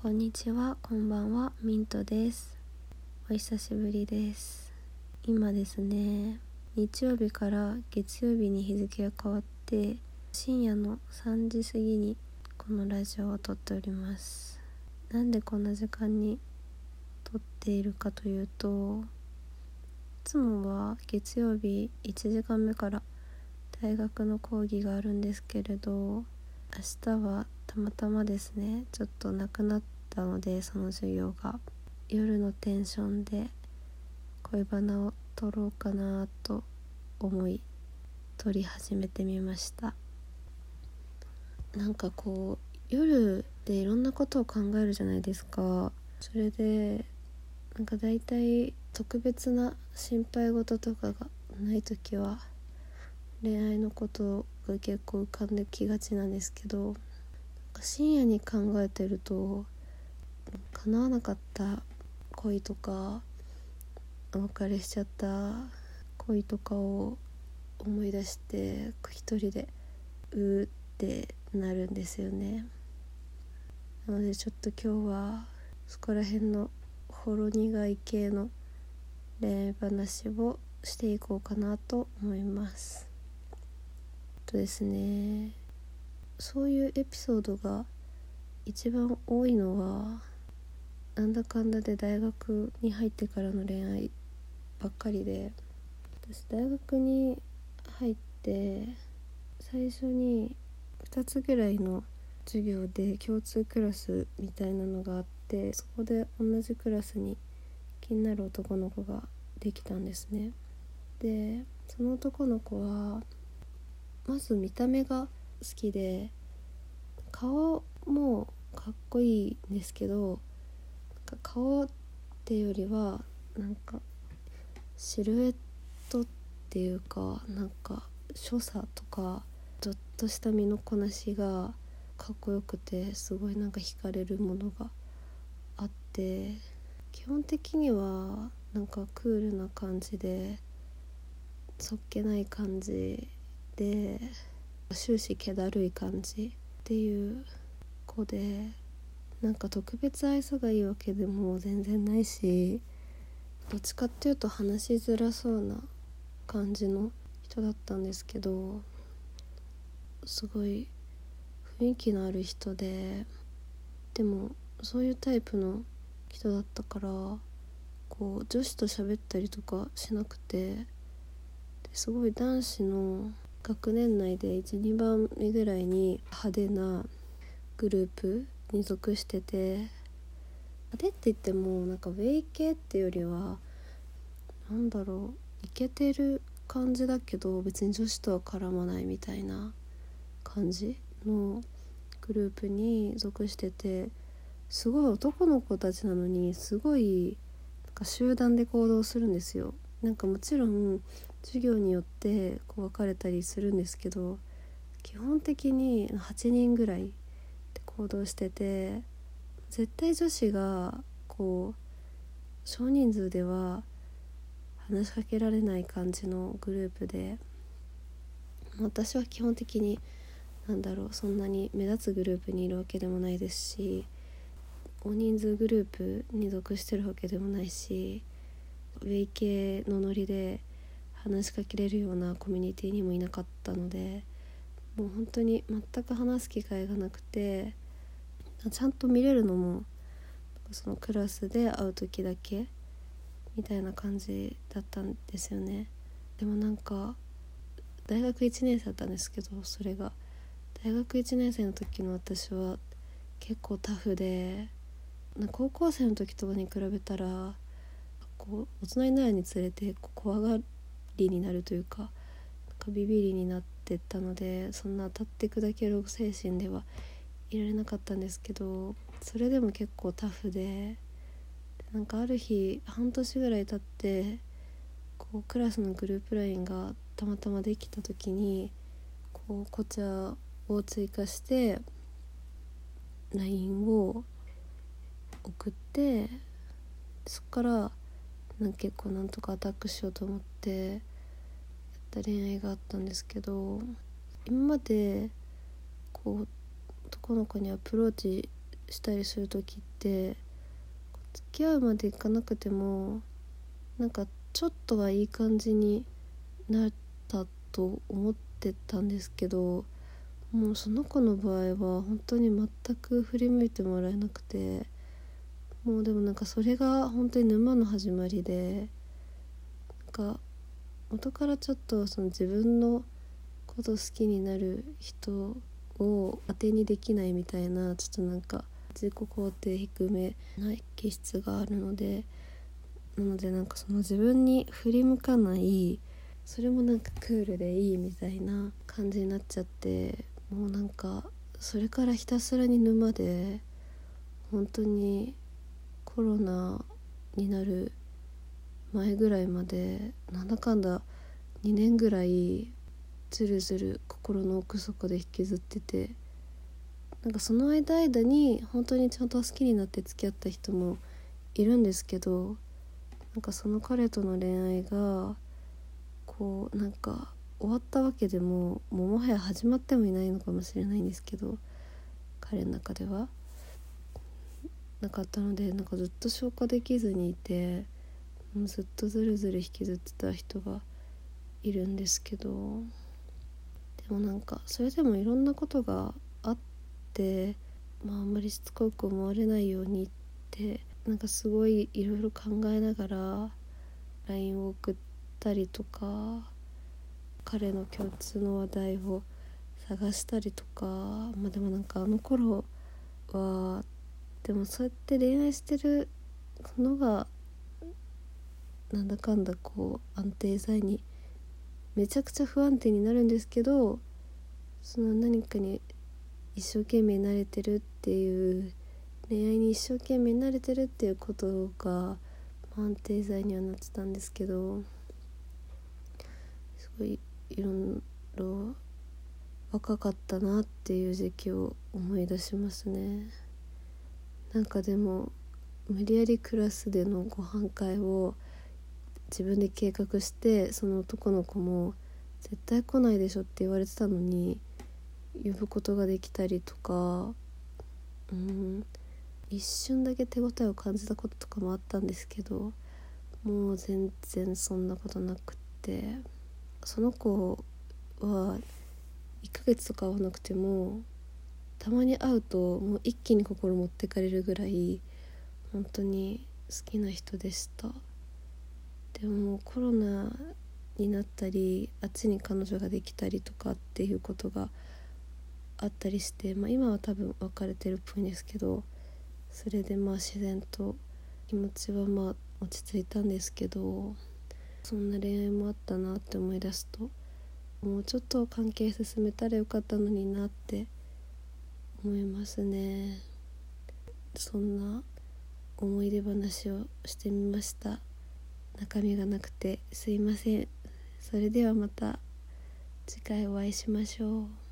こんにちは、こんばんは、ミントです。お久しぶりです。今ですね、日曜日から月曜日に日付が変わって、深夜の3時過ぎにこのラジオを撮っております。なんでこんな時間に撮っているかというと、いつもは月曜日1時間目から大学の講義があるんですけれど明日はたまたまですね。ちょっとなくなったのでその授業が。夜のテンションで恋バナを撮ろうかなと思い撮り始めてみました。なんかこう夜でいろんなことを考えるじゃないですか。それでなんか大体特別な心配事とかがない時は恋愛のこと結構浮かんできがちなんですけど深夜に考えてると叶わなかった恋とかお別れしちゃった恋とかを思い出して一人でうーってなるんですよね。なのでちょっと今日はそこら辺のほろ苦い系の恋愛話をしていこうかなと思います。とですね。そういうエピソードが一番多いのはなんだかんだで大学に入ってからの恋愛ばっかりで私大学に入って最初に2つぐらいの授業で共通クラスみたいなのがあってそこで同じクラスに気になる男の子ができたんですね。でその男の子はまず見た目が好きで顔もかっこいいんですけどなんか顔っていうよりはなんかシルエットっていうかなんか所作とかちょっとした身のこなしがかっこよくてすごいなんか惹かれるものがあって基本的にはなんかクールな感じでそっけない感じで終始気だるい感じっていう子でなんか特別愛想がいいわけでも全然ないしどっちかっていうと話しづらそうな感じの人だったんですけどすごい雰囲気のある人ででもそういうタイプの人だったからこう女子と喋ったりとかしなくてすごい男子の学年内で12番目ぐらいに派手なグループに属してて派手って言ってもなんかウェイ系っていうよりはなんだろうイケてる感じだけど別に女子とは絡まないみたいな感じのグループに属しててすごい男の子たちなのにすごいなんか集団で行動するんですよ。なんかもちろん授業によってこう分かれたりするんですけど基本的に8人ぐらいで行動してて絶対女子がこう少人数では話しかけられない感じのグループで私は基本的になんだろうそんなに目立つグループにいるわけでもないですし大人数グループに属してるわけでもないしウェイ系のノリで話しかけれるようなコミュニティにもいなかったのでもう本当に全く話す機会がなくてちゃんと見れるのもそのクラスで会う時だけみたいな感じだったんですよね。でもなんか大学1年生だったんですけどそれが。大学1年生の時の私は結構タフで高校生の時とかに比べたらこう大人になるにつれて怖がりになるというかなんかビビりになってったのでそんな当たって砕ける精神ではいられなかったんですけどそれでも結構タフでなんかある日半年ぐらい経ってこうクラスのグループ LINE がたまたまできた時にこうこちらを追加して LINE を送ってそっからなんか結構なんとかアタックしようと思ってやった恋愛があったんですけど今までこう男の子にアプローチしたりする時って付き合うまでいかなくてもなんかちょっとはいい感じになったと思ってたんですけどもうその子の場合は本当に全く振り向いてもらえなくてもうでもなんかそれが本当に沼の始まりでなんか元からちょっとその自分のこと好きになる人を当てにできないみたいなちょっとなんか自己肯定低めな気質があるのでなのでなんかその自分に振り向かないそれもなんかクールでいいみたいな感じになっちゃってもうなんかそれからひたすらに沼で本当にコロナになる前ぐらいまでなんだかんだ2年ぐらいずるずる心の奥底で引きずっててなんかその間間に本当にちゃんと好きになって付き合った人もいるんですけどなんかその彼との恋愛がこうなんか終わったわけでももうもはや始まってもいないのかもしれないんですけど彼の中では。なかったのでなんかずっと消化できずにいてもうずっとずるずる引きずってた人がいるんですけど。でもなんかそれでもいろんなことがあってまああんまりしつこく思われないようにってなんかすごいいろいろ考えながら LINE を送ったりとか彼の共通の話題を探したりとかまあでもなんかあの頃はでもそうやって恋愛してるのがなんだかんだこう安定剤にめちゃくちゃ不安定になるんですけどその何かに一生懸命慣れてるっていう恋愛に一生懸命慣れてるっていうことが安定剤にはなってたんですけどすごいいろいろ若かったなっていう時期を思い出しますね。なんかでも無理やりクラスでのご飯会を自分で計画してその男の子も絶対来ないでしょって言われてたのに呼ぶことができたりとかうん一瞬だけ手応えを感じたこととかもあったんですけどもう全然そんなことなくってその子は1ヶ月とか会わなくてもたまに会うともう一気に心持ってかれるぐらい本当に好きな人でした。でもコロナになったりあっちに彼女ができたりとかっていうことがあったりして、まあ、今は多分別れてるっぽいんですけどそれでまあ自然と気持ちはまあ落ち着いたんですけどそんな恋愛もあったなって思い出すともうちょっと関係進めたらよかったのになって思いますね。そんな思い出話をしてみました。中身がなくてすいません。それではまた次回お会いしましょう。